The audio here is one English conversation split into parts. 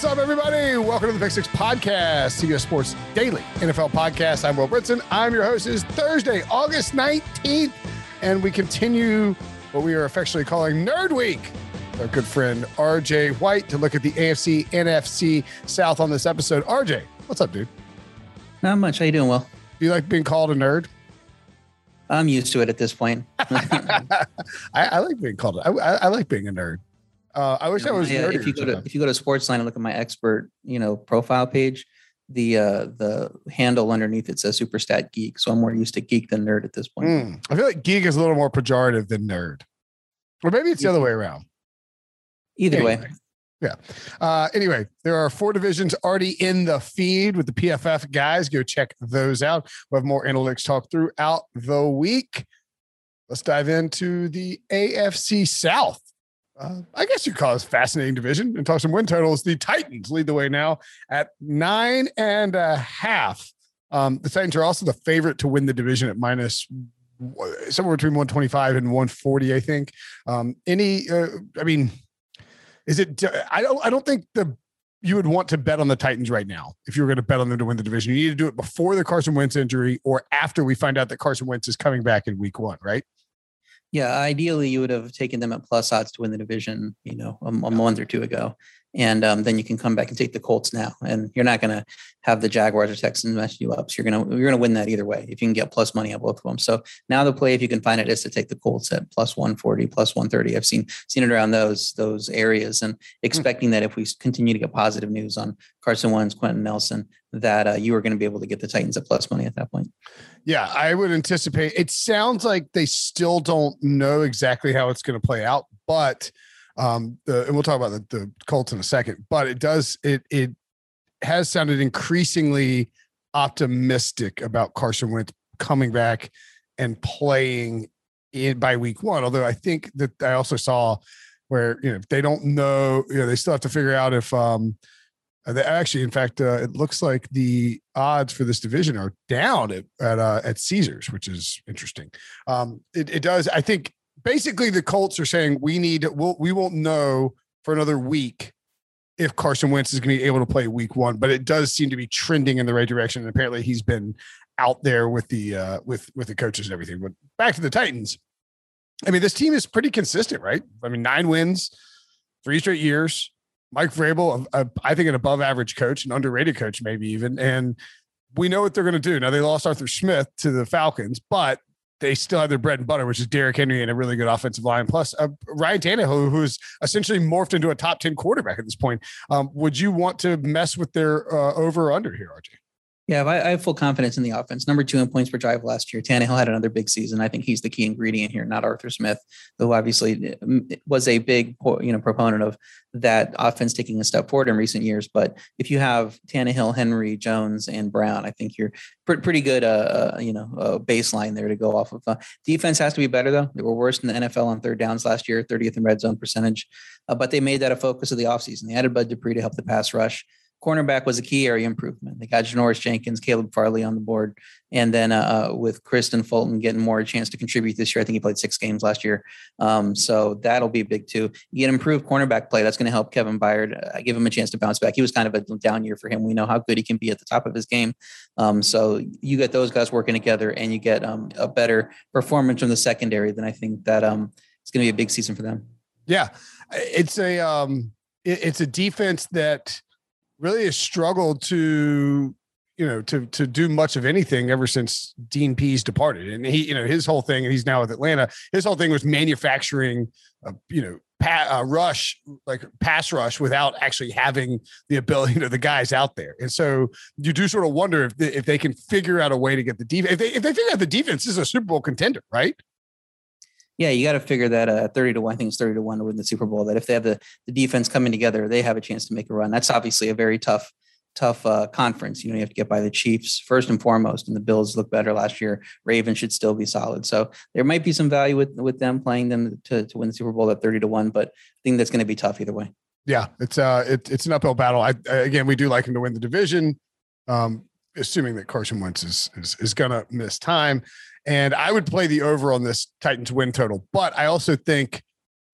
What's up, everybody? Welcome to the Pick Six Podcast, CBS Sports Daily NFL Podcast. I'm Will Brinson. I'm your host. It's Thursday, August 19th, and we continue what we are affectionately calling Nerd Week. Our good friend RJ White to look at the AFC NFC South on this episode. RJ, what's up, dude? Not much. How you doing, Will? Do you like being called a nerd? I'm used to it at this point. I, I, like being called. I, I like being a nerd. Uh, I wish I was. Yeah, if you go to if you go to Sportsline and look at my expert, you know, profile page, the uh the handle underneath it says Superstat Geek. So I'm more used to geek than nerd at this point. Mm, I feel like geek is a little more pejorative than nerd, or maybe it's the other way around. Either anyway. way. Yeah. Uh, anyway, there are four divisions already in the feed with the PFF guys. Go check those out. We'll have more analytics talk throughout the week. Let's dive into the AFC South uh, I guess you call this fascinating division and talk some win totals. The Titans lead the way now at nine and a half. Um, the Titans are also the favorite to win the division at minus somewhere between 125 and 140, I think. Um, any, uh, I mean, is it, I don't, I don't think the, you would want to bet on the Titans right now if you were going to bet on them to win the division. You need to do it before the Carson Wentz injury or after we find out that Carson Wentz is coming back in week one, right? Yeah, ideally you would have taken them at plus odds to win the division, you know, a, a month or two ago, and um, then you can come back and take the Colts now, and you're not going to have the Jaguars or Texans mess you up. So you're gonna you're gonna win that either way if you can get plus money on both of them. So now the play, if you can find it, is to take the Colts at plus 140, plus 130. I've seen seen it around those those areas, and hmm. expecting that if we continue to get positive news on Carson Wentz, Quenton Nelson, that uh, you are going to be able to get the Titans at plus money at that point. Yeah, I would anticipate. It sounds like they still don't know exactly how it's going to play out, but um, the, and we'll talk about the, the Colts in a second. But it does it it has sounded increasingly optimistic about Carson Wentz coming back and playing in by week one. Although I think that I also saw where you know they don't know, you know, they still have to figure out if um they actually, in fact, uh, it looks like the odds for this division are down at at, uh, at Caesars, which is interesting. Um, it, it does. I think basically the Colts are saying we need we'll, we won't know for another week if Carson Wentz is going to be able to play week one, but it does seem to be trending in the right direction. And apparently he's been out there with the uh, with with the coaches and everything. But back to the Titans. I mean, this team is pretty consistent, right? I mean, nine wins, three straight years. Mike Vrabel, a, a, I think an above average coach, an underrated coach, maybe even. And we know what they're going to do. Now they lost Arthur Smith to the Falcons, but they still have their bread and butter, which is Derrick Henry and a really good offensive line. Plus, uh, Ryan Tannehill, who's essentially morphed into a top 10 quarterback at this point. Um, would you want to mess with their uh, over or under here, RJ? Yeah, I, have full confidence in the offense. Number two in points per drive last year. Tannehill had another big season. I think he's the key ingredient here, not Arthur Smith, who obviously mm, was a big you know proponent of that offense taking a step forward in recent years. But if you have Tannehill, Henry, Jones, and Brown, I think you're pretty good. Uh, uh, you know, uh, baseline there to go off of. Uh, defense has to be better though. They were worse in the NFL on third downs last year, 30th in red zone percentage. Uh, but they made that a focus of the offseason. They added Bud Dupree to help the pass rush. Cornerback was a key area improvement. They got Janoris Jenkins, Caleb Farley on the board, and then uh, uh, with Kristian Fulton getting more a chance to contribute this year. I think he played six games last year, um, so that'll be big too. You get improved cornerback play. That's going to help Kevin Byard. Uh, give him a chance to bounce back. He was kind of a down year for him. We know how good he can be at the top of his game. Um, so you get those guys working together, and you get um, a better performance from the secondary. Then I think that um, it's going to be a big season for them. Yeah, it's a um, it's a defense that really has struggled to you know to to do much of anything ever since Dean Pees departed. And he you know his whole thing, and he's now with Atlanta. His whole thing was manufacturing, uh, you know. Pa- uh, rush like pass rush without actually having the ability to the guys out there, and so you do sort of wonder if they, if they can figure out a way to get the defense. If they if they figure out the defense is a Super Bowl contender, right? Yeah, you got to figure that uh, 30 to 1, I think it's 30 to 1 to win the Super Bowl, that if they have the, the defense coming together, they have a chance to make a run. That's obviously a very tough, tough uh, conference. You know, you have to get by the Chiefs first and foremost, and the Bills look better last year. Ravens should still be solid. So there might be some value with, with them playing them to, to win the Super Bowl at 30 to 1, but I think that's going to be tough either way. Yeah, it's uh, it, it's an uphill battle. I, again, we do like him to win the division, um, assuming that Carson Wentz is is, is going to miss time. And I would play the over on this Titans win total. But I also think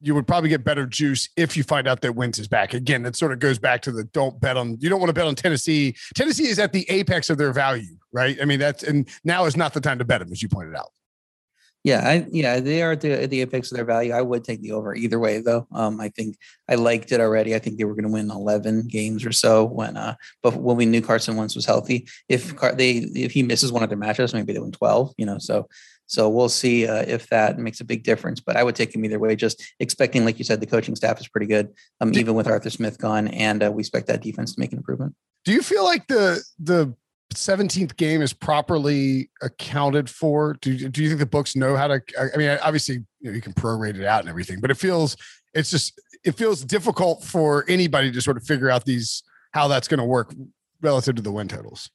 you would probably get better juice if you find out that Wentz is back. Again, that sort of goes back to the don't bet on, you don't want to bet on Tennessee. Tennessee is at the apex of their value, right? I mean, that's, and now is not the time to bet them, as you pointed out. Yeah, I, yeah, they are at the, at the apex of their value. I would take the over either way, though. Um, I think I liked it already. I think they were going to win 11 games or so when, uh, but when we knew Carson Wentz was healthy, if Car- they if he misses one of their matchups, maybe they win 12. You know, so so we'll see uh, if that makes a big difference. But I would take him either way. Just expecting, like you said, the coaching staff is pretty good, um, even with Arthur Smith gone, and uh, we expect that defense to make an improvement. Do you feel like the the 17th game is properly accounted for? Do, do you think the books know how to? I mean, obviously, you, know, you can prorate it out and everything, but it feels it's just it feels difficult for anybody to sort of figure out these how that's going to work relative to the win totals.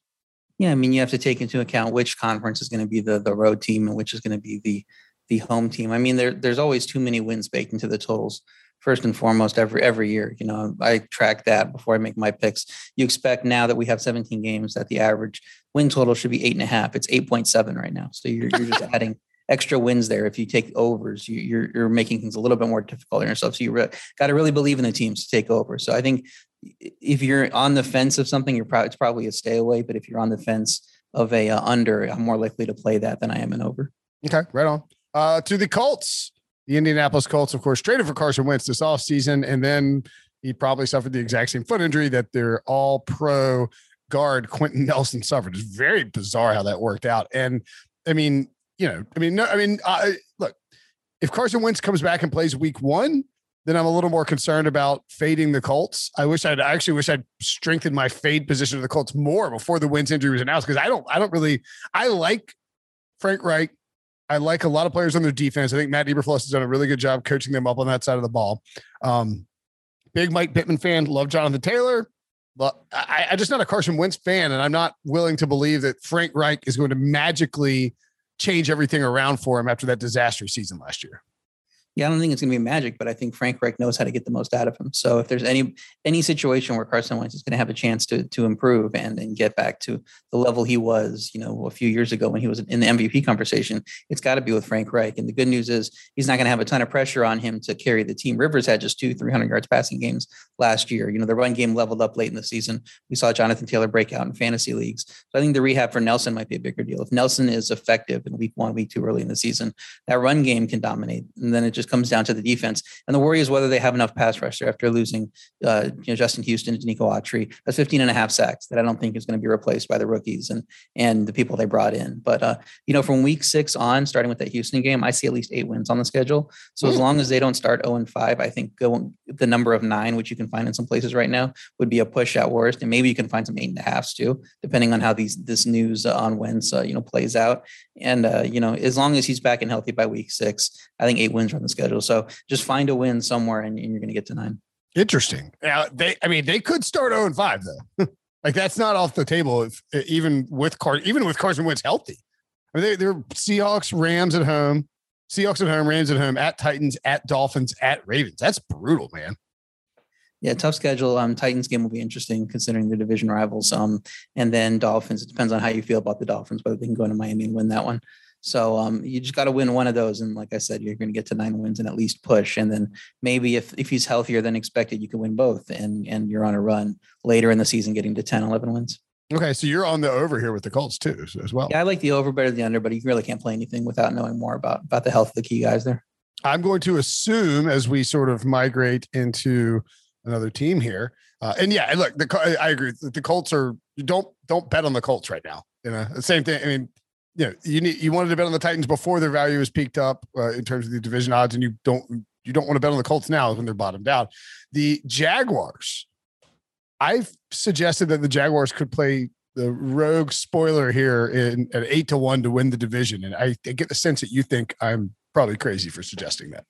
Yeah, I mean, you have to take into account which conference is going to be the the road team and which is going to be the the home team. I mean, there there's always too many wins baked into the totals first and foremost every every year. You know, I track that before I make my picks. You expect now that we have 17 games that the average win total should be eight and a half. It's 8.7 right now. So you're you're just adding extra wins there. If you take overs, you, are you're, you're making things a little bit more difficult on yourself. So you re- got to really believe in the teams to take over. So I think if you're on the fence of something, you're probably it's probably a stay away. But if you're on the fence of a uh, under, I'm more likely to play that than I am an over. Okay, right on. Uh, to the Colts the Indianapolis Colts, of course, traded for Carson Wentz this offseason, and then he probably suffered the exact same foot injury that their all pro guard Quenton Nelson suffered. It's very bizarre how that worked out. And I mean, you know, I mean, no, I mean, uh, look, if Carson Wentz comes back and plays week one, then I'm a little more concerned about fading the Colts. I wish I'd I actually wish I'd strengthened my fade position of the Colts more before the Wentz injury was announced because I don't I don't really I like Frank Reich. I like a lot of players on their defense. I think Matt Eberflus has done a really good job coaching them up on that side of the ball. Um, big Mike Pittman fan, love Jonathan Taylor. I, I'm just not a Carson Wentz fan, and I'm not willing to believe that Frank Reich is going to magically change everything around for him after that disastrous season last year yeah, I don't think it's going to be magic, but I think Frank Reich knows how to get the most out of him. So if there's any any situation where Carson Wentz is going to have a chance to to improve and and get back to the level he was, you know, a few years ago when he was in the MVP conversation, it's got to be with Frank Reich. And the good news is he's not going to have a ton of pressure on him to carry the team. Rivers had just two 300 yards passing games last year. You know, the run game leveled up late in the season. We saw Jonathan Taylor break out in fantasy leagues. So I think the rehab for Nelson might be a bigger deal. If Nelson is effective in week one, week two, early in the season, that run game can dominate, and then it just comes down to the defense. And the worry is whether they have enough pass rush after losing uh, you know, Justin Houston Denico Autry. That's 15 and a half sacks that I don't think is going to be replaced by the rookies and and the people they brought in. But uh, you know, from week six on, starting with that Houston game, I see at least eight wins on the schedule. So as long as they don't start 0 and 5, I think go the number of nine, which you can find in some places right now, would be a push at worst. And maybe you can find some eight and a halfs too, depending on how these this news uh, on wins uh, you know plays out. And uh, you know, as long as he's back and healthy by week six, I think eight wins are on the schedule. So just find a win somewhere and, and you're going to get to nine. Interesting. Yeah, they. I mean, they could start zero oh and five though. like that's not off the table. If even with Car, even with Carson Wentz healthy, I mean, they, they're Seahawks, Rams at home, Seahawks at home, Rams at home, at Titans, at Dolphins, at Ravens. That's brutal, man. Yeah, tough schedule. Um, Titans game will be interesting considering the division rivals. Um, and then Dolphins. It depends on how you feel about the Dolphins, whether they can go into Miami and win that one. So um, you just got to win one of those, and like I said, you're going to get to nine wins and at least push. And then maybe if if he's healthier than expected, you can win both, and and you're on a run later in the season, getting to 10, 11 wins. Okay, so you're on the over here with the Colts too, as well. Yeah, I like the over better than the under, but you really can't play anything without knowing more about about the health of the key guys there. I'm going to assume as we sort of migrate into another team here, uh, and yeah, look, the I agree. The Colts are don't don't bet on the Colts right now. You know, the same thing. I mean, you know, you need you wanted to bet on the Titans before their value was peaked up uh, in terms of the division odds, and you don't you don't want to bet on the Colts now when they're bottomed out. The Jaguars, I've suggested that the Jaguars could play the rogue spoiler here in at eight to one to win the division, and I, I get the sense that you think I'm probably crazy for suggesting that.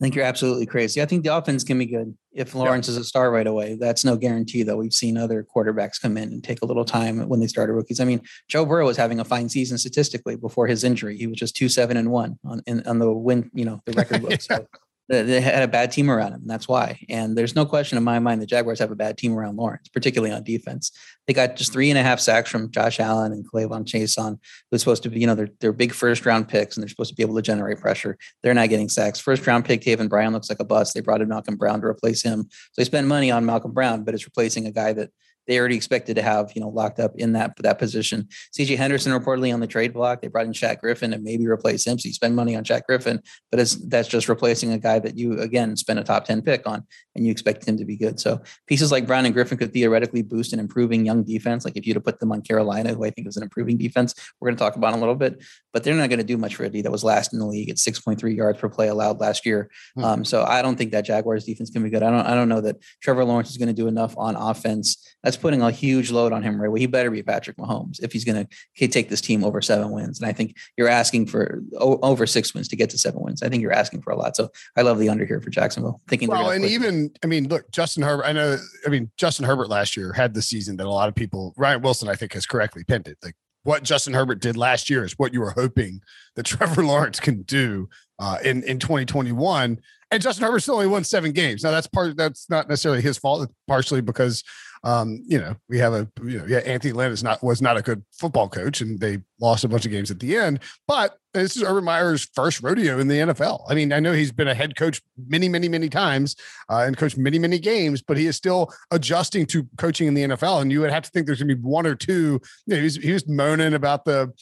I think you're absolutely crazy. I think the offense can be good if Lawrence is a star right away. That's no guarantee, though. We've seen other quarterbacks come in and take a little time when they started rookies. I mean, Joe Burrow was having a fine season statistically before his injury. He was just two seven and one on in, on the win, you know, the record book. yeah. So they had a bad team around him. That's why. And there's no question in my mind the Jaguars have a bad team around Lawrence, particularly on defense. They got just mm-hmm. three and a half sacks from Josh Allen and K'Lavon Chaisson, who's supposed to be, you know, they're, they're big first round picks and they're supposed to be able to generate pressure. They're not getting sacks. First round pick, Taven Bryan looks like a bust. They brought in Malcolm Brown to replace him. So they spend money on Malcolm Brown, but it's replacing a guy that they already expected to have, you know, locked up in that that position. CJ Henderson reportedly on the trade block. They brought in Shaq Griffin and maybe replace him. So you spend money on Shaq Griffin, but it's that's just replacing a guy that you again spent a top 10 pick on and you expect him to be good. So pieces like Brown and Griffin could theoretically boost an improving young defense. Like if you'd have put them on Carolina, who I think is an improving defense, we're going to talk about in a little bit, but they're not going to do much for a D that was last in the league at 6.3 yards per play allowed last year. Hmm. Um, so I don't think that Jaguars defense can be good. I don't I don't know that Trevor Lawrence is going to do enough on offense. That's putting a huge load on him, right? Well, he better be Patrick Mahomes if he's going to take this team over seven wins. And I think you're asking for over six wins to get to seven wins. I think you're asking for a lot. So I love the under here for Jacksonville. Thinking well, and even I mean, look, Justin Herbert. I know. I mean, Justin Herbert last year had the season that a lot of people. Ryan Wilson, I think, has correctly pinned it. Like what Justin Herbert did last year is what you were hoping that Trevor Lawrence can do uh, in in 2021. And Justin Herbert still only won seven games. Now that's part. That's not necessarily his fault. It's Partially because um, you know, we have a you know, yeah, Anthony Lynn is not was not a good football coach, and they lost a bunch of games at the end. But this is Urban Meyer's first rodeo in the NFL. I mean, I know he's been a head coach many, many, many times uh, and coached many, many games, but he is still adjusting to coaching in the NFL. And you would have to think there's going to be one or two. You know, he was, he was moaning about the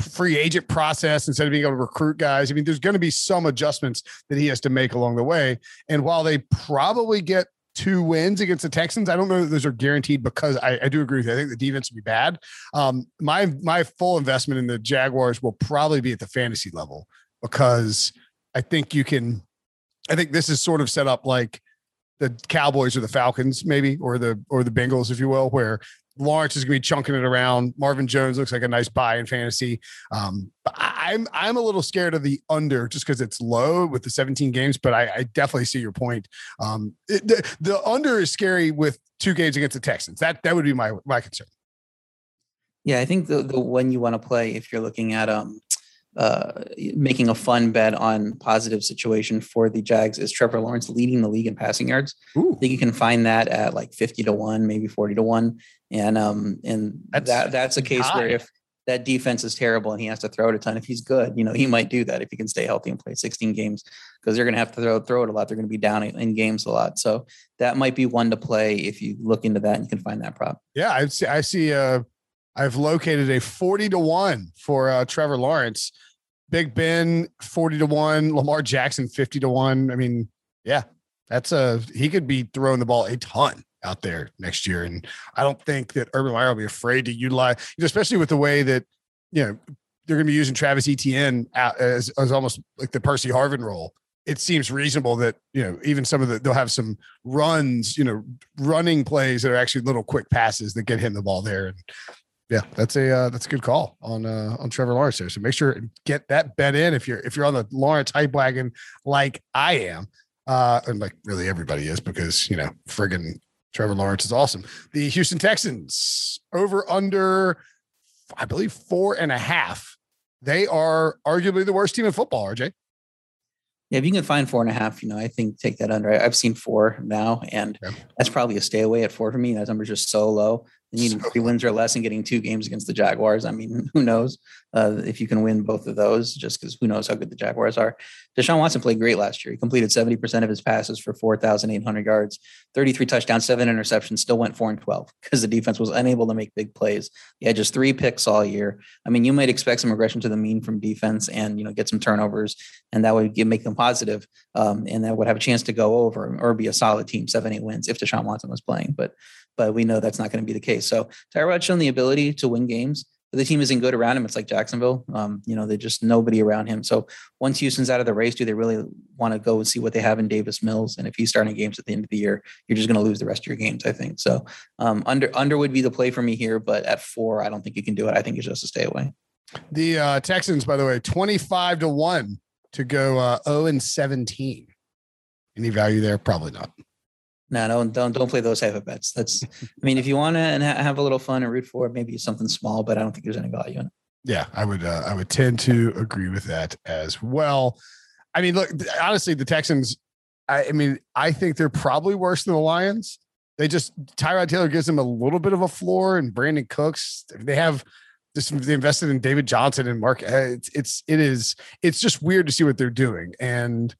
free agent process instead of being able to recruit guys. I mean, there's going to be some adjustments that he has to make along the way. And while they probably get two wins against the Texans. I don't know that those are guaranteed because I, I do agree with you. I think the defense will be bad. Um, my my full investment in the Jaguars will probably be at the fantasy level because I think you can. I think this is sort of set up like the Cowboys or the Falcons, maybe, or the or the Bengals, if you will, where Lawrence is going to be chunking it around. Marvin Jones looks like a nice buy in fantasy. Um, I'm I'm a little scared of the under just because it's low with the 17 games. But I, I definitely see your point. Um, it, the, the under is scary with two games against the Texans. That that would be my my concern. Yeah, I think the the one you want to play if you're looking at um uh, making a fun bet on positive situation for the Jags is Trevor Lawrence leading the league in passing yards. Ooh. I think you can find that at like 50 to 1, maybe 40 to 1. And um and that's, that that's a case high. where if that defense is terrible and he has to throw it a ton, if he's good, you know, he might do that if he can stay healthy and play 16 games because they're going to have to throw throw it a lot. They're going to be down in games a lot. So that might be one to play if you look into that and you can find that prop. Yeah, I see I see uh I've located a 40 to 1 for uh, Trevor Lawrence. Big Ben 40 to 1, Lamar Jackson 50 to 1. I mean, yeah, that's a he could be throwing the ball a ton out there next year. And I don't think that Urban Meyer will be afraid to utilize, especially with the way that, you know, they're going to be using Travis Etienne as, as almost like the Percy Harvin role. It seems reasonable that, you know, even some of the, they'll have some runs, you know, running plays that are actually little quick passes that get him the ball there. And yeah, that's a uh, that's a good call on uh, on Trevor Lawrence there. So make sure and get that bet in if you're if you're on the Lawrence hype wagon like I am, uh, and like really everybody is because you know friggin' Trevor Lawrence is awesome. The Houston Texans over under, I believe four and a half. They are arguably the worst team in football. RJ. Yeah, if you can find four and a half, you know, I think take that under. I've seen four now, and yeah. that's probably a stay away at four for me. That number's just so low needing three wins or less and getting two games against the Jaguars. I mean, who knows uh, if you can win both of those, just because who knows how good the Jaguars are. Deshaun Watson played great last year. He completed 70% of his passes for 4,800 yards, 33 touchdowns, seven interceptions, still went four and 12 because the defense was unable to make big plays. He had just three picks all year. I mean, you might expect some regression to the mean from defense and, you know, get some turnovers, and that would make them positive, um, and that would have a chance to go over or be a solid team, seven, eight wins if Deshaun Watson was playing. But but we know that's not going to be the case. So Tyrod's shown the ability to win games, but the team isn't good around him. It's like Jacksonville. Um, you know, they just nobody around him. So once Houston's out of the race, do they really want to go and see what they have in Davis Mills? And if he's starting games at the end of the year, you're just going to lose the rest of your games. I think so. Um, under under would be the play for me here, but at four, I don't think you can do it. I think it's just a stay away. The uh, Texans, by the way, twenty five to one to go uh, zero oh and seventeen. Any value there? Probably not. No, don't don't don't play those type of bets. That's, I mean, if you want to and ha- have a little fun and root for it, maybe something small, but I don't think there's any value in it. Yeah, I would uh, I would tend to agree with that as well. I mean, look, honestly, the Texans. I, I mean, I think they're probably worse than the Lions. They just Tyrod Taylor gives them a little bit of a floor, and Brandin Cooks. They have this. they invested in David Johnson and Mark. Uh, it's it's it is it's just weird to see what they're doing, and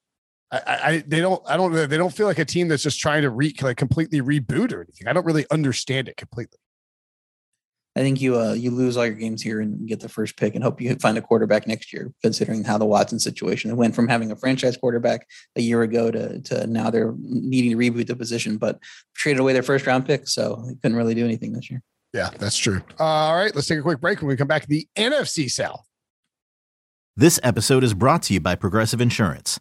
I, I, they don't I don't they don't feel like a team that's just trying to re like completely reboot or anything. I don't really understand it completely. I think you uh, you lose all your games here and get the first pick and hope you find a quarterback next year, considering how the Watson situation it went from having a franchise quarterback a year ago to to now they're needing to reboot the position, but traded away their first round pick, so they couldn't really do anything this year. Yeah, that's true. Uh, all right, let's take a quick break. When we come back, to the NFC South. This episode is brought to you by Progressive Insurance.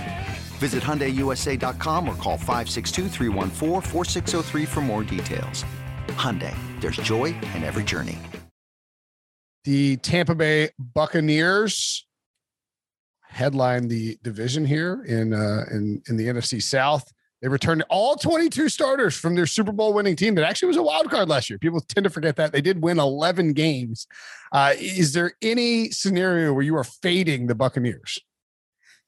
Visit HyundaiUSA.com or call 562 for more details. Hyundai, there's joy in every journey. The Tampa Bay Buccaneers headline the division here in uh, in in the NFC South. They returned all 22 starters from their Super Bowl winning team that actually was a wild card last year. People tend to forget that they did win 11 games. Uh, is there any scenario where you are fading the Buccaneers?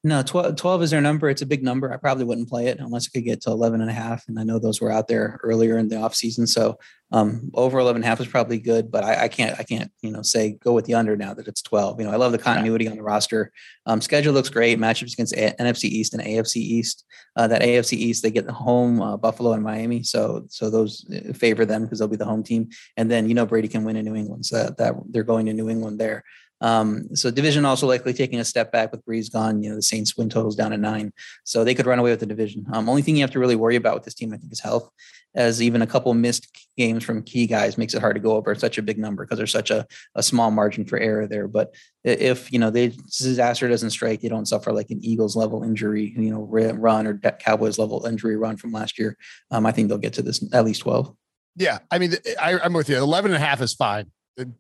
No, 12, 12, is their number. It's a big number. I probably wouldn't play it unless it could get to 11 and a half. And I know those were out there earlier in the offseason. So um, over 11 and a half is probably good, but I, I, can't, I can't, you know, say go with the under now that it's 12. You know, I love the continuity on the roster. Um, schedule looks great. Matchups against a- NFC East and AFC East. Uh, that AFC East, they get the home uh, Buffalo and Miami. So, so those uh, favor them because they'll be the home team. And then, you know, Brady can win in New England. So that, that they're going to New England there. Um, so division also likely taking a step back with Brees gone. You know, the Saints win totals down to nine, so they could run away with the division. Um, only thing you have to really worry about with this team, I think, is health. As even a couple missed games from key guys makes it hard to go over such a big number because there's such a, a small margin for error there. But if you know the disaster doesn't strike, they don't suffer like an Eagles level injury, you know, run or Cowboys level injury run from last year. Um, I think they'll get to this at least twelve. Yeah, I mean, I, I'm with you. 11 and a half is fine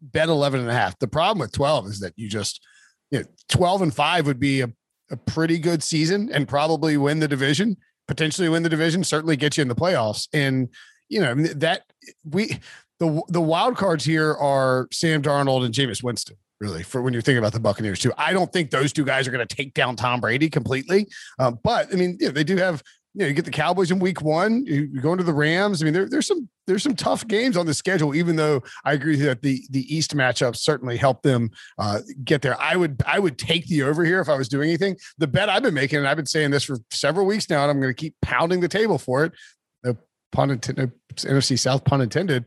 bet 11 and a half. The problem with 12 is that you just, you know, 12 and five would be a, a pretty good season and probably win the division, potentially win the division, certainly get you in the playoffs. And, you know, that we, the, the wild cards here are Sam Darnold and Jameis Winston really for when you're thinking about the Buccaneers too. I don't think those two guys are going to take down Tom Brady completely. Um, but I mean, you know, they do have you know, you get the Cowboys in week one, you, go into the Rams. I mean, there, there's some there's some tough games on the schedule, even though I agree that the the East matchups certainly helped them uh, get there. I would I would take the over here if I was doing anything. The bet I've been making, and I've been saying this for several weeks now, and I'm going to keep pounding the table for it. No pun intended, NFC South pun intended.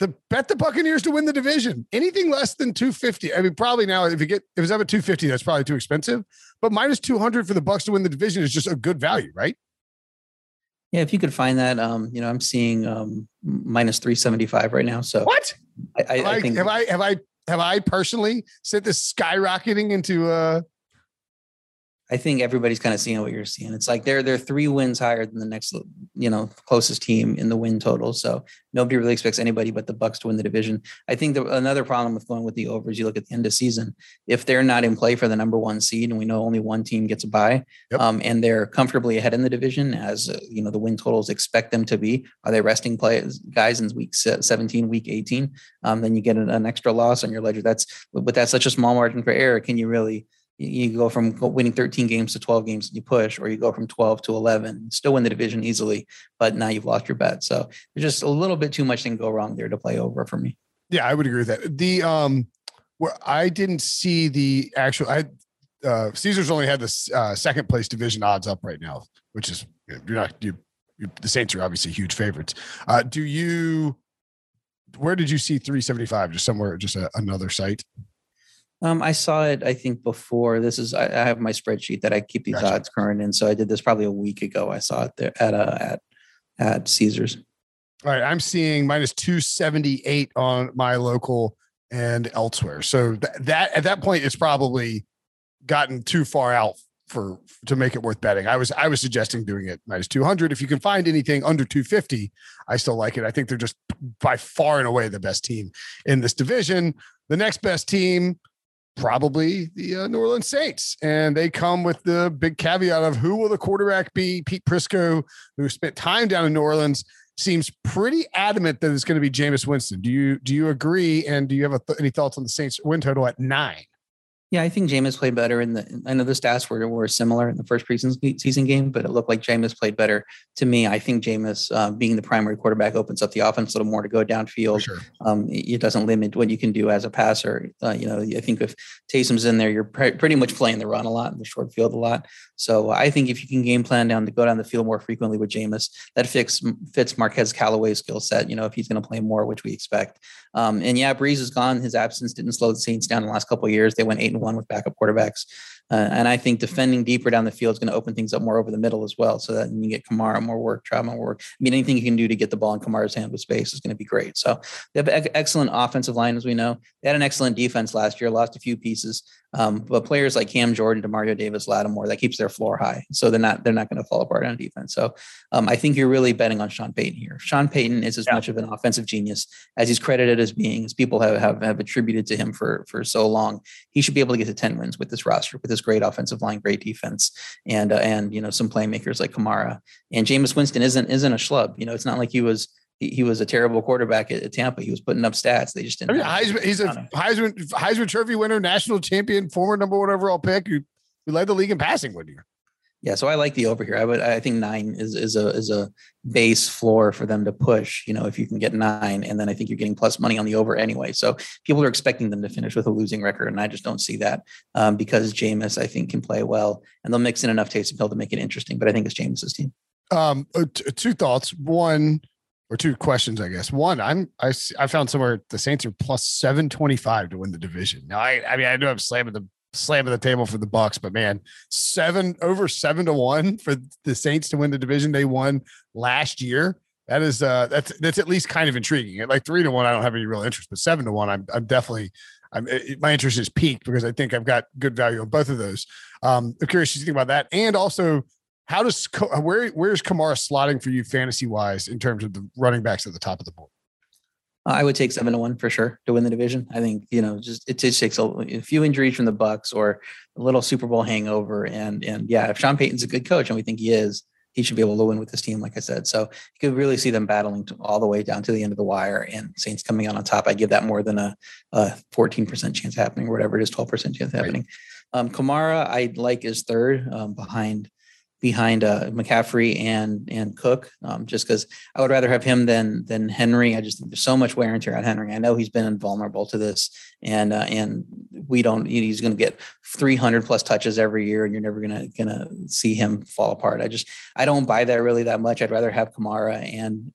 the bet the Buccaneers to win the division. Anything less than 250. I mean, probably now if you get if it's up at 250, that's probably too expensive. But minus 200 for the Bucks to win the division is just a good value, right? Yeah, if you could find that, um, you know, I'm seeing um, minus 375 right now. So what? I, I, have, I, I think have I have I have I personally sent this skyrocketing into uh I think everybody's kind of seeing what you're seeing. It's like they're they're three wins higher than the next, you know, closest team in the win total. So nobody really expects anybody but the Bucks to win the division. I think the, another problem with going with the overs, you look at the end of season, if they're not in play for the number one seed, and we know only one team gets a bye, Yep. um, and they're comfortably ahead in the division, as uh, you know the win totals expect them to be. Are they resting players guys in week 17, week 18? Um, then you get an, an extra loss on your ledger. That's but that's such a small margin for error. Can you really? You go from winning 13 games to 12 games and you push, or you go from 12 to 11, still win the division easily, but now you've lost your bet. So there's just a little bit too much can go wrong there to play over for me. Yeah, I would agree with that. The um, where I didn't see the actual. I uh, Caesars only had the uh, second place division odds up right now, which is you're not you. you the Saints are obviously huge favorites. Uh, do you? Where did you see 375? Just somewhere, just a, another site. Um, I saw it, I think before this is, I, I have my spreadsheet that I keep these Gotcha. odds current in. So I did this probably a week ago. I saw it there at, uh, at, at Caesars. All right, I'm seeing minus 278 on my local and elsewhere. So th- that at that point, it's probably gotten too far out for to make it worth betting. I was I was suggesting doing it minus 200. If you can find anything under 250, I still like it. I think they're just by far and away the best team in this division. The next best team, probably the uh, New Orleans Saints, and they come with the big caveat of who will the quarterback be? Pete Prisco, who spent time down in New Orleans seems pretty adamant that it's going to be Jameis Winston. Do you do you agree? And do you have th- any thoughts on the Saints win total at nine? Yeah, I think Jameis played better in the. I know the stats were were similar in the first preseason season game, but it looked like Jameis played better. To me, I think Jameis uh, being the primary quarterback opens up the offense a little more to go downfield. sure. Um, it it doesn't limit what you can do as a passer. Uh, you know, I think if Taysom's in there, you're pre- pretty much playing the run a lot and the short field a lot. So I think if you can game plan down to go down the field more frequently with Jameis, that fits fits Marquez Callaway's skill set. You know, if he's going to play more, which we expect. Um, and yeah, Brees is gone. His absence didn't slow the Saints down in the last couple of years. They went eight and one with backup quarterbacks. Uh, and I think defending deeper down the field is going to open things up more over the middle as well. So that you get Kamara more work, Trout more work. I mean, anything you can do to get the ball in Kamara's hand with space is going to be great. So they have an excellent offensive line, as we know. They had an excellent defense last year, lost a few pieces. Um, but players like Cam Jordan, Demario Davis, Lattimore, that keeps their floor high. So they're not they're not going to fall apart on defense. So um, I think you're really betting on Sean Payton here. Sean Payton is as Yeah. much of an offensive genius as he's credited as being, as people have, have have attributed to him for for so long. He should be able to get to 10 wins with this roster, with this great offensive line, great defense, and uh, and you know some playmakers like Kamara and Jameis Winston isn't isn't a schlub. You know, it's not like he was he, was a terrible quarterback at, Tampa. He was putting up stats. They just didn't. mean, have- Heisman, he's a. Heisman Heisman Trophy winner, national champion, former number one overall pick who, who led the league in passing one year. Yeah, so I like the over here. I would I think nine is is a is a base floor for them to push, you know, if you can get nine. And then I think you're getting plus money on the over anyway. So people are expecting them to finish with a losing record. And I just don't see that um, because Jameis, I think, can play well and they'll mix in enough Taysom Hill to make it interesting. But I think it's Jameis's team. Um, uh, t- two thoughts. One or two questions, I guess. One, I'm I, I found somewhere the Saints are plus seven twenty five to win the division. Now, I I mean I know I'm slamming the slamming the table for the Bucks, but man, seven over seven to one for the Saints to win the division they won last year. That is uh that's that's at least kind of intriguing. At like three to one, I don't have any real interest, but seven to one, I'm I'm definitely I'm it, my interest is peaked because I think I've got good value on both of those. Um, I'm curious you think about that, and also how does where where's Kamara slotting for you fantasy wise in terms of the running backs at the top of the board? I would take seven to one for sure to win the division. I think you know just it just takes a, a few injuries from the Bucks or a little Super Bowl hangover, and and yeah, if Sean Payton's a good coach, and we think he is, he should be able to win with this team, like I said. So you could really see them battling to, all the way down to the end of the wire, and Saints coming out on top. I give that more than a fourteen percent chance happening, or whatever it is, twelve percent chance happening. Um, Kamara, I like is third um, behind behind uh, McCaffrey and and Cook, um, just because I would rather have him than than Henry. I just think there's so much wear and tear on Henry. I know he's been invulnerable to this, and uh, and we don't. He's going to get 300 plus touches every year, and you're never gonna gonna see him fall apart. I just I don't buy that really that much. I'd rather have Kamara and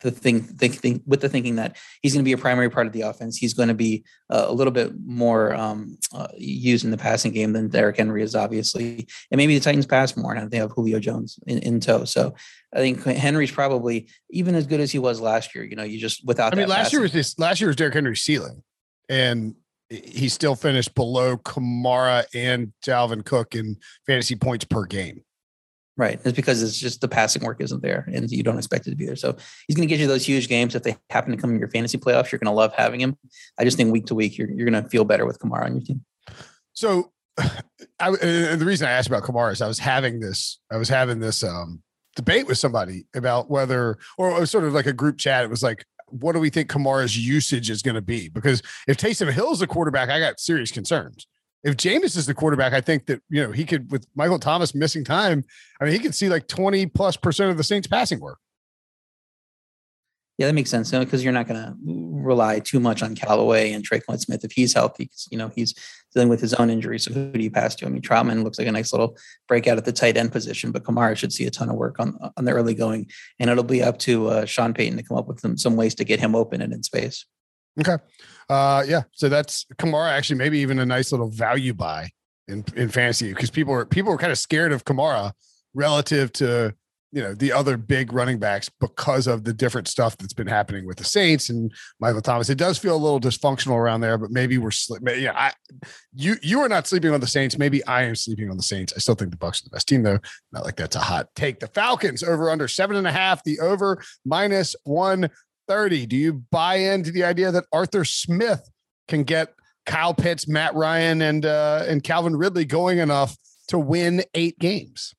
the thing, think, think with the thinking that he's going to be a primary part of the offense. He's going to be uh, a little bit more um, uh, used in the passing game than Derrick Henry is, obviously, and maybe the Titans pass more, and they have Julio Jones in, in tow. So I think Henry's probably even as good as he was last year. You know, you just without. I mean, last passing. year was this. Last year was Derrick Henry's ceiling, and he still finished below Kamara and Dalvin Cook in fantasy points per game. Right. It's because it's just the passing work isn't there and you don't expect it to be there. So he's going to get you those huge games. If they happen to come in your fantasy playoffs, you're going to love having him. I just think week to week, you're, you're going to feel better with Kamara on your team. So I, the reason I asked about Kamara is I was having this, I was having this um, debate with somebody about whether, or it was sort of like a group chat. It was like, what do we think Kamara's usage is going to be? Because if Taysom Hill is the quarterback, I got serious concerns if Jameis is the quarterback, I think that you know he could with Michael Thomas missing time. I mean, he could see like twenty plus percent of the Saints passing work. Yeah, that makes sense because you're not going to rely too much on Callaway and Tre'Quan Smith if he's healthy. Cause, You know, he's dealing with his own injury. So who do you pass to? I mean, Trautman looks like a nice little breakout at the tight end position, but Kamara should see a ton of work on on the early going, and it'll be up to uh, Sean Payton to come up with some, some ways to get him open and in space. Okay. Uh, yeah. So that's Kamara actually maybe even a nice little value buy in, in fantasy because people are people are kind of scared of Kamara relative to you know the other big running backs because of the different stuff that's been happening with the Saints and Michael Thomas. It does feel a little dysfunctional around there, but maybe we're sleeping. Yeah, I you you are not sleeping on the Saints. Maybe I am sleeping on the Saints. I still think the Bucks are the best team though. Not like that's a hot take. The Falcons over under seven and a half. The over minus one 30. Do you buy into the idea that Arthur Smith can get Kyle Pitts, Matt Ryan, and uh, and Calvin Ridley going enough to win eight games?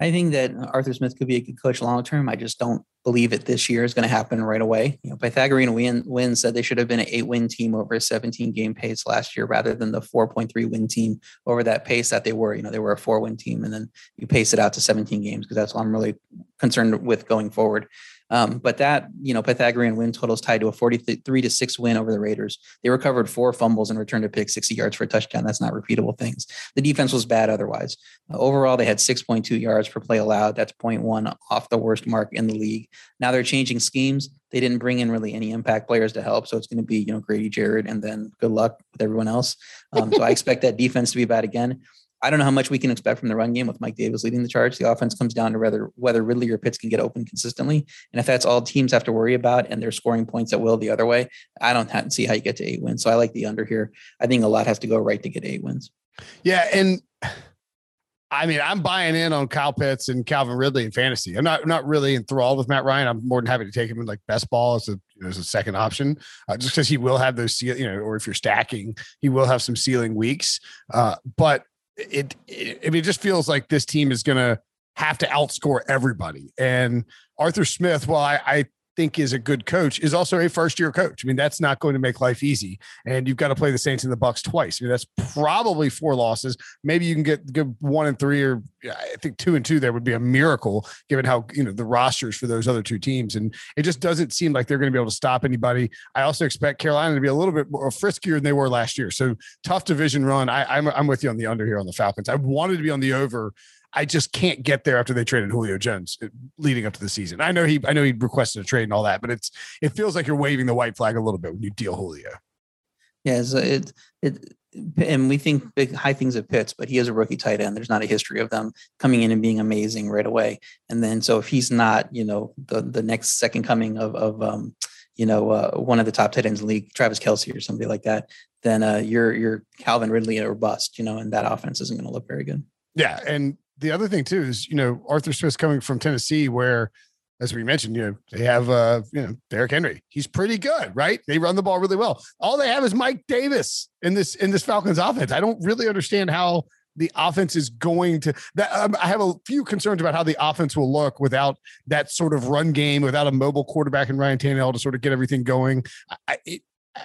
I think that Arthur Smith could be a good coach long term. I just don't believe it this year is going to happen right away. You know, Pythagorean win, win said they should have been an eight win team over a 17 game pace last year rather than the 4.3 win team over that pace that they were. You know, they were a four win team and then you pace it out to 17 games because that's what I'm really concerned with going forward. Um, but that, you know, Pythagorean win total is tied to a 43 to 6 win over the Raiders. They recovered four fumbles and returned a pick 60 yards for a touchdown. That's not repeatable things. The defense was bad otherwise. Uh, overall, they had 6.2 yards per play allowed. That's 0.1 off the worst mark in the league. Now they're changing schemes. They didn't bring in really any impact players to help. So it's going to be, you know, Grady Jarrett and then good luck with everyone else. Um, so I expect that defense to be bad again. I don't know how much we can expect from the run game with Mike Davis leading the charge. The offense comes down to whether whether Ridley or Pitts can get open consistently, and if that's all teams have to worry about, and they're scoring points at will the other way, I don't see how you get to eight wins. So I like the under here. I think a lot has to go right to get eight wins. Yeah, and I mean, I'm buying in on Kyle Pitts and Calvin Ridley in fantasy. I'm not not really enthralled with Matt Ryan. I'm more than happy to take him in like best ball as a as a second option, uh, just because he will have those, you know, or if you're stacking, he will have some ceiling weeks. Uh, but it, it I mean, it just feels like this team is going to have to outscore everybody. And Arthur Smith, well, I, I think is a good coach is also a first year coach. I mean, that's not going to make life easy. And you've got to play the Saints and the Bucks twice. I mean, that's probably four losses. Maybe you can get get one and three, or I think two and two there would be a miracle given how you know the rosters for those other two teams. And it just doesn't seem like they're going to be able to stop anybody. I also expect Carolina to be a little bit more friskier than they were last year. So tough division run. I, I'm I'm with you on the under here on the Falcons. I wanted to be on the over I just can't get there after they traded Julio Jones uh, leading up to the season. I know he I know he requested a trade and all that, but it's it feels like you're waving the white flag a little bit when you deal Julio. Yeah, so it it and we think big high things of Pitts, but he is a rookie tight end. There's not a history of them coming in and being amazing right away. And then so if he's not, you know, the the next second coming of of um, you know, uh, one of the top tight ends in the league, Travis Kelce or somebody like that, then uh, you're you're Calvin Ridley or bust, you know, and that offense isn't going to look very good. Yeah, and the other thing too is you know Arthur Smith's coming from Tennessee, where as we mentioned, you know they have uh you know Derrick Henry. He's pretty good, right? They run the ball really well. All they have is Mike Davis in this in this Falcons offense. I don't really understand how the offense is going to that um, i have a few concerns about how the offense will look without that sort of run game without a mobile quarterback and ryan Tannehill to sort of get everything going I, it,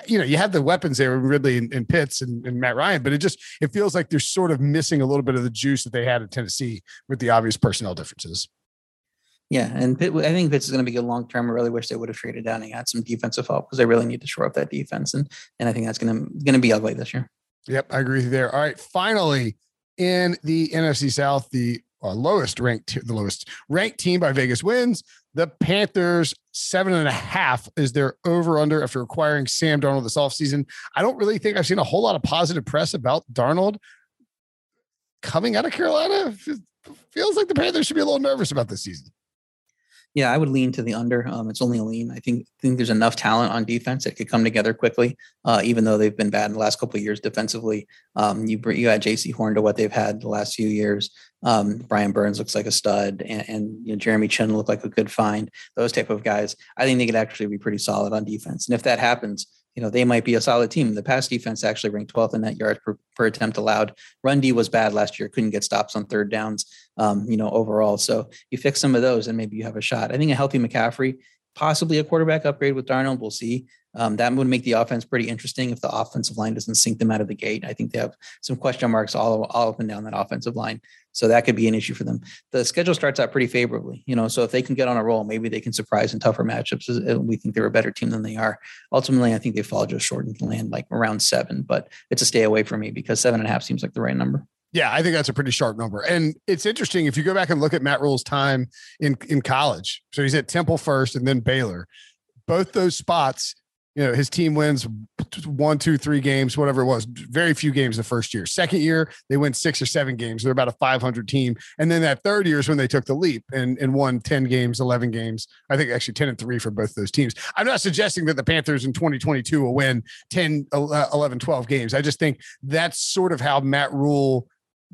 you know, you have the weapons there, Ridley and, and Pitts and, and, Matt Ryan, but it just it feels like they're sort of missing a little bit of the juice that they had at Tennessee with the obvious personnel differences. Yeah, and Pitt, I think Pitts is going to be good long term. I really wish they would have traded down and got some defensive help because they really need to shore up that defense, and and I think that's going to going to be ugly this year. Yep, I agree with you there. All right, finally in the NFC South, the uh, lowest ranked, the lowest ranked team by Vegas wins. The Panthers seven and a half is their over under after acquiring Sam Darnold this offseason. I don't really think I've seen a whole lot of positive press about Darnold coming out of Carolina. Feels like the Panthers should be a little nervous about this season. Yeah, I would lean to the under. Um, it's only a lean. I think think there's enough talent on defense that could come together quickly. Uh, even though they've been bad in the last couple of years defensively, um, you you add Jaycee Horn to what they've had the last few years. Um, Brian Burns looks like a stud, and, and you know, Jeremy Chinn looked like a good find. Those type of guys, I think they could actually be pretty solid on defense. And if that happens, you know, they might be a solid team. The pass defense actually ranked 12th in net yards per, per attempt allowed. Run D was bad last year, couldn't get stops on third downs, um, you know, overall. So you fix some of those and maybe you have a shot. I think a healthy McCaffrey, possibly a quarterback upgrade with Darnold, we'll see. Um, that would make the offense pretty interesting if the offensive line doesn't sink them out of the gate. I think they have some question marks all, all up and down that offensive line. So that could be an issue for them. The schedule starts out pretty favorably, you know. So if they can get on a roll, maybe they can surprise in tougher matchups. We think they're a better team than they are. Ultimately, I think they fall just short and land like around seven, but it's a stay away for me because seven and a half seems like the right number. Yeah, I think that's a pretty sharp number. And it's interesting if you go back and look at Matt Rhule's time in in college. So he's at Temple first and then Baylor. Both those spots you know, his team wins one, two, three games, whatever it was. Very few games the first year. Second year, they win six or seven games. They're about a 500 team. And then that third year is when they took the leap and, and won 10 games, 11 games. I think actually 10 and three for both those teams. I'm not suggesting that the Panthers in 2022 will win 10, 11, 12 games. I just think that's sort of how Matt Rhule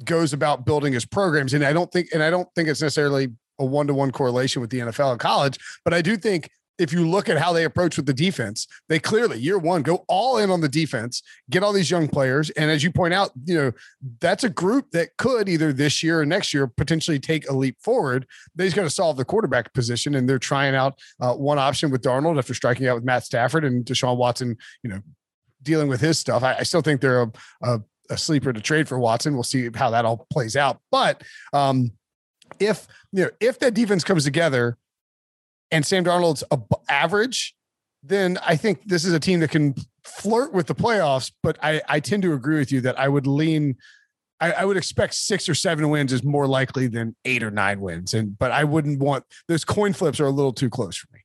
goes about building his programs. And I don't think, and I don't think it's necessarily a one to one correlation with the NFL and college, but I do think if you look at how they approach with the defense, they clearly year one go all in on the defense, get all these young players, and as you point out, you know that's a group that could either this year or next year potentially take a leap forward. They've got to solve the quarterback position, and they're trying out uh, one option with Darnold after striking out with Matt Stafford and Deshaun Watson. You know, dealing with his stuff. I, I still think they're a, a, a, sleeper to trade for Watson. We'll see how that all plays out, but um, if you know if that defense comes together and Sam Darnold's average, then I think this is a team that can flirt with the playoffs. But I, I tend to agree with you that I would lean. I, I, would expect six or seven wins is more likely than eight or nine wins. And but I wouldn't want those coin flips are a little too close for me.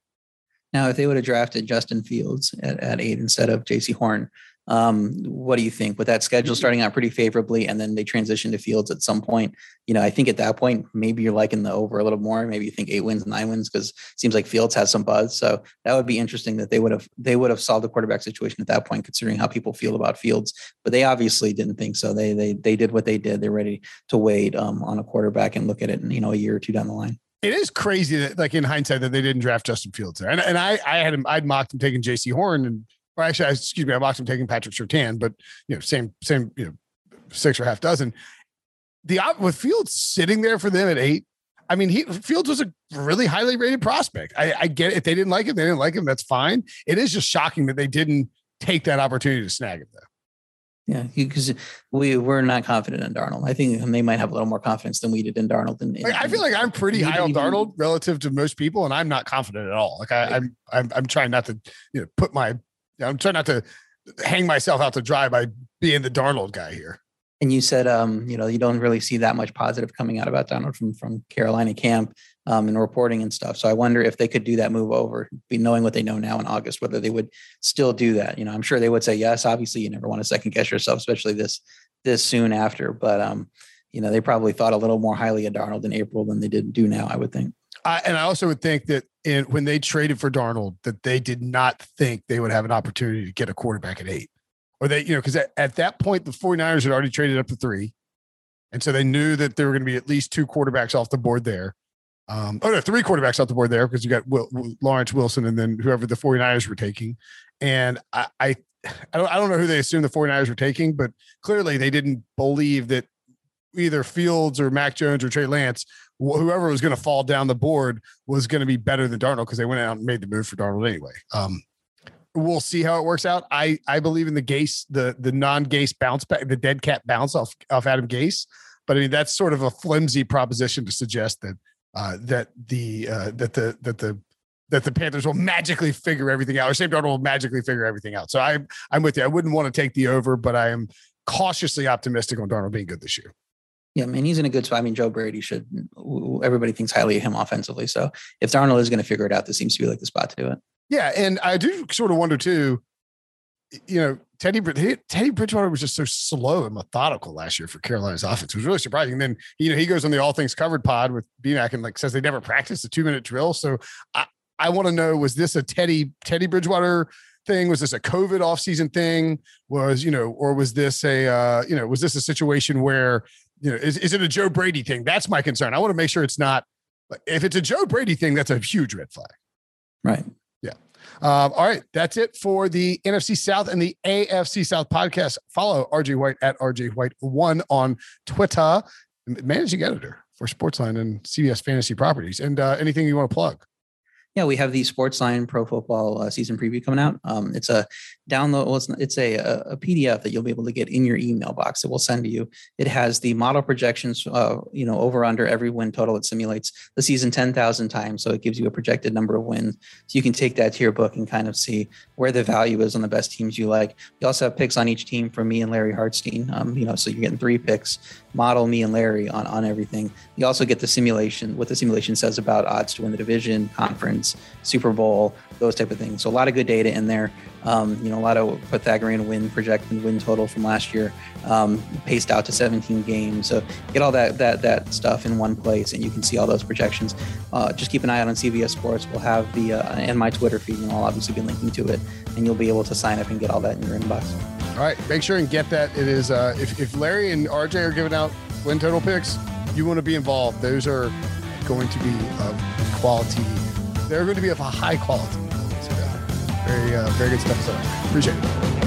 Now, if they would have drafted Justin Fields at, at eight instead of Jaycee Horn, um, what do you think with that schedule mm-hmm. starting out pretty favorably and then they transition to fields at some point? You know, I think at that point, maybe you're liking the over a little more. Maybe you think eight wins, nine wins, because it seems like Fields has some buzz. So that would be interesting that they would have they would have solved the quarterback situation at that point, considering how people feel about Fields. But they obviously didn't think so. They they they did what they did. They're ready to wait um, on a quarterback and look at it, in, you know, a year or two down the line. It is crazy that, like in hindsight, that they didn't draft Justin Fields there. And, and I, I had him, I'd mocked him taking Jaycee Horn and or actually, excuse me, I watched him taking Patrick Surtain, but you know, same, same, you know, six or half dozen. The with Fields sitting there for them at eight. I mean, he Fields was a really highly rated prospect. I, I get it. if they didn't like him, they didn't like him. That's fine. It is just shocking that they didn't take that opportunity to snag him, though. Yeah, because we we're not confident in Darnold. I think they might have a little more confidence than we did in Darnold. And, like, I feel like I'm pretty high on Darnold relative to most people, and I'm not confident at all. Like I, I'm, I'm, I'm trying not to, you know, put my I'm trying not to hang myself out to dry by being the Darnold guy here. And you said, um, you know, you don't really see that much positive coming out about Darnold from from Carolina camp um, and reporting and stuff. So I wonder if they could do that move over, be knowing what they know now in August, whether they would still do that. You know, I'm sure they would say yes. Obviously, you never want to second guess yourself, especially this this soon after. But um, you know, they probably thought a little more highly of Darnold in April than they did do now. I would think. I, and I also would think that in, when they traded for Darnold, that they did not think they would have an opportunity to get a quarterback at eight. Or they, you know, because at, at that point, the 49ers had already traded up to three. And so they knew that there were going to be at least two quarterbacks off the board there. Um, oh, no, three quarterbacks off the board there because you got Will, Lawrence Wilson and then whoever the 49ers were taking. And I, I, I don't, I don't know who they assumed the 49ers were taking, but clearly they didn't believe that either Fields or Mac Jones or Trey Lance whoever was going to fall down the board was going to be better than Darnold because they went out and made the move for Darnold anyway. Um, we'll see how it works out. I I believe in the Gase, the the non Gase bounce back, the dead cat bounce off off Adam Gase. But I mean, that's sort of a flimsy proposition to suggest that uh, that the uh, that the that the that the Panthers will magically figure everything out, or Sam Darnold will magically figure everything out. So I'm I'm with you. I wouldn't want to take the over, but I am cautiously optimistic on Darnold being good this year. Yeah, I mean, he's in a good spot. I mean, Joe Brady should, everybody thinks highly of him offensively. So if Darnold is going to figure it out, this seems to be like the spot to do it. Yeah. And I do sort of wonder too, you know, Teddy Teddy Bridgewater was just so slow and methodical last year for Carolina's offense. It was really surprising. And then you know he goes on the All Things Covered pod with BMAC and like says they never practiced a two minute drill. So I, I want to know was this a Teddy Teddy Bridgewater thing? Was this a COVID offseason thing? Was you know, or was this a uh, you know was this a situation where you know is is it a Joe Brady thing? That's my concern. I want to make sure it's not. If it's a Joe Brady thing, that's a huge red flag. Right. Yeah. Um, all right. That's it for the NFC South and the AFC South podcast. Follow RJ White at RJ White1 on Twitter, managing editor for Sportsline and CBS Fantasy Properties. And uh, anything you want to plug? yeah, we have the Sportsline Pro Football uh, season preview coming out. Um, it's a download. Well, it's, it's a, a, PDF that you'll be able to get in your email box. It will send to you. It has the model projections. Uh, you know, over under every win total. It simulates the season ten thousand times, so it gives you a projected number of wins. So you can take that to your book and kind of see where the value is on the best teams you like. You also have picks on each team from me and Larry Hartstein. Um, you know, so you're getting three picks. Model me and Larry on on everything. You also get the simulation. What the simulation says about odds to win the division, conference Super Bowl, those type of things. So a lot of good data in there. Um, you know, a lot of Pythagorean win projected win total from last year, um, paced out to 17 games. So get all that that that stuff in one place, and you can see all those projections. Uh, just keep an eye out on CBS Sports. We'll have the uh, and my Twitter feed. And I'll obviously be linking to it, and you'll be able to sign up and get all that in your inbox. All right, make sure and get that. It is uh, if if Larry and RJ are giving out win total picks, you want to be involved. Those are going to be quality they're going to be of a high quality. So, very, uh, very good stuff. So appreciate it.